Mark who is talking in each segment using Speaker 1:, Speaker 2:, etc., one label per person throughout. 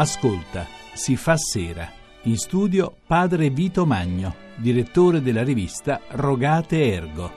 Speaker 1: Ascolta, si fa sera. In studio padre Vito Magno, direttore della rivista Rogate Ergo.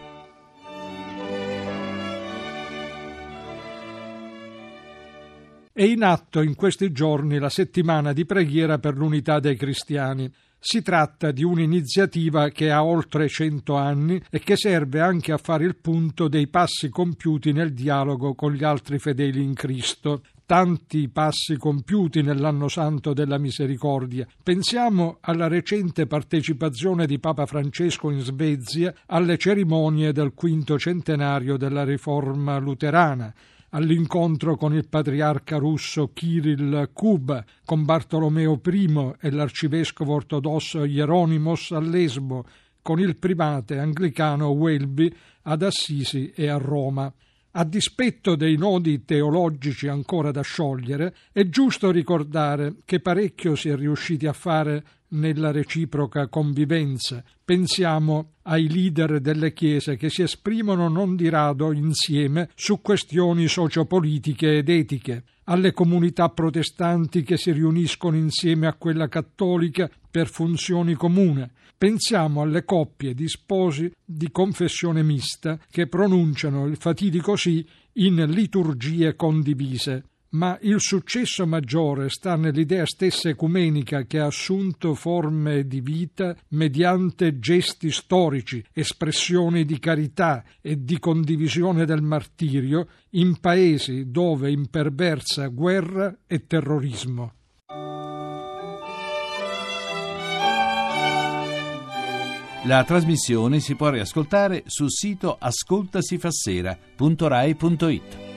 Speaker 2: È in atto in questi giorni la settimana di preghiera per l'unità dei cristiani. Si tratta di un'iniziativa che ha oltre cento anni e che serve anche a fare il punto dei passi compiuti nel dialogo con gli altri fedeli in Cristo tanti passi compiuti nell'anno santo della misericordia. Pensiamo alla recente partecipazione di Papa Francesco in Svezia alle cerimonie del quinto centenario della riforma luterana all'incontro con il patriarca russo Kirill Kuba, con Bartolomeo I e l'arcivescovo ortodosso Hieronymos a Lesbo, con il primate anglicano Welby ad Assisi e a Roma. A dispetto dei nodi teologici ancora da sciogliere, è giusto ricordare che parecchio si è riusciti a fare nella reciproca convivenza. Pensiamo ai leader delle chiese che si esprimono non di rado insieme su questioni sociopolitiche ed etiche, alle comunità protestanti che si riuniscono insieme a quella cattolica per funzioni comuni, Pensiamo alle coppie di sposi di confessione mista che pronunciano il fatidico sì in liturgie condivise. Ma il successo maggiore sta nell'idea stessa ecumenica che ha assunto forme di vita mediante gesti storici, espressioni di carità e di condivisione del martirio in paesi dove imperversa guerra e terrorismo.
Speaker 1: La trasmissione si può riascoltare sul sito ascoltasifassera.rai.it.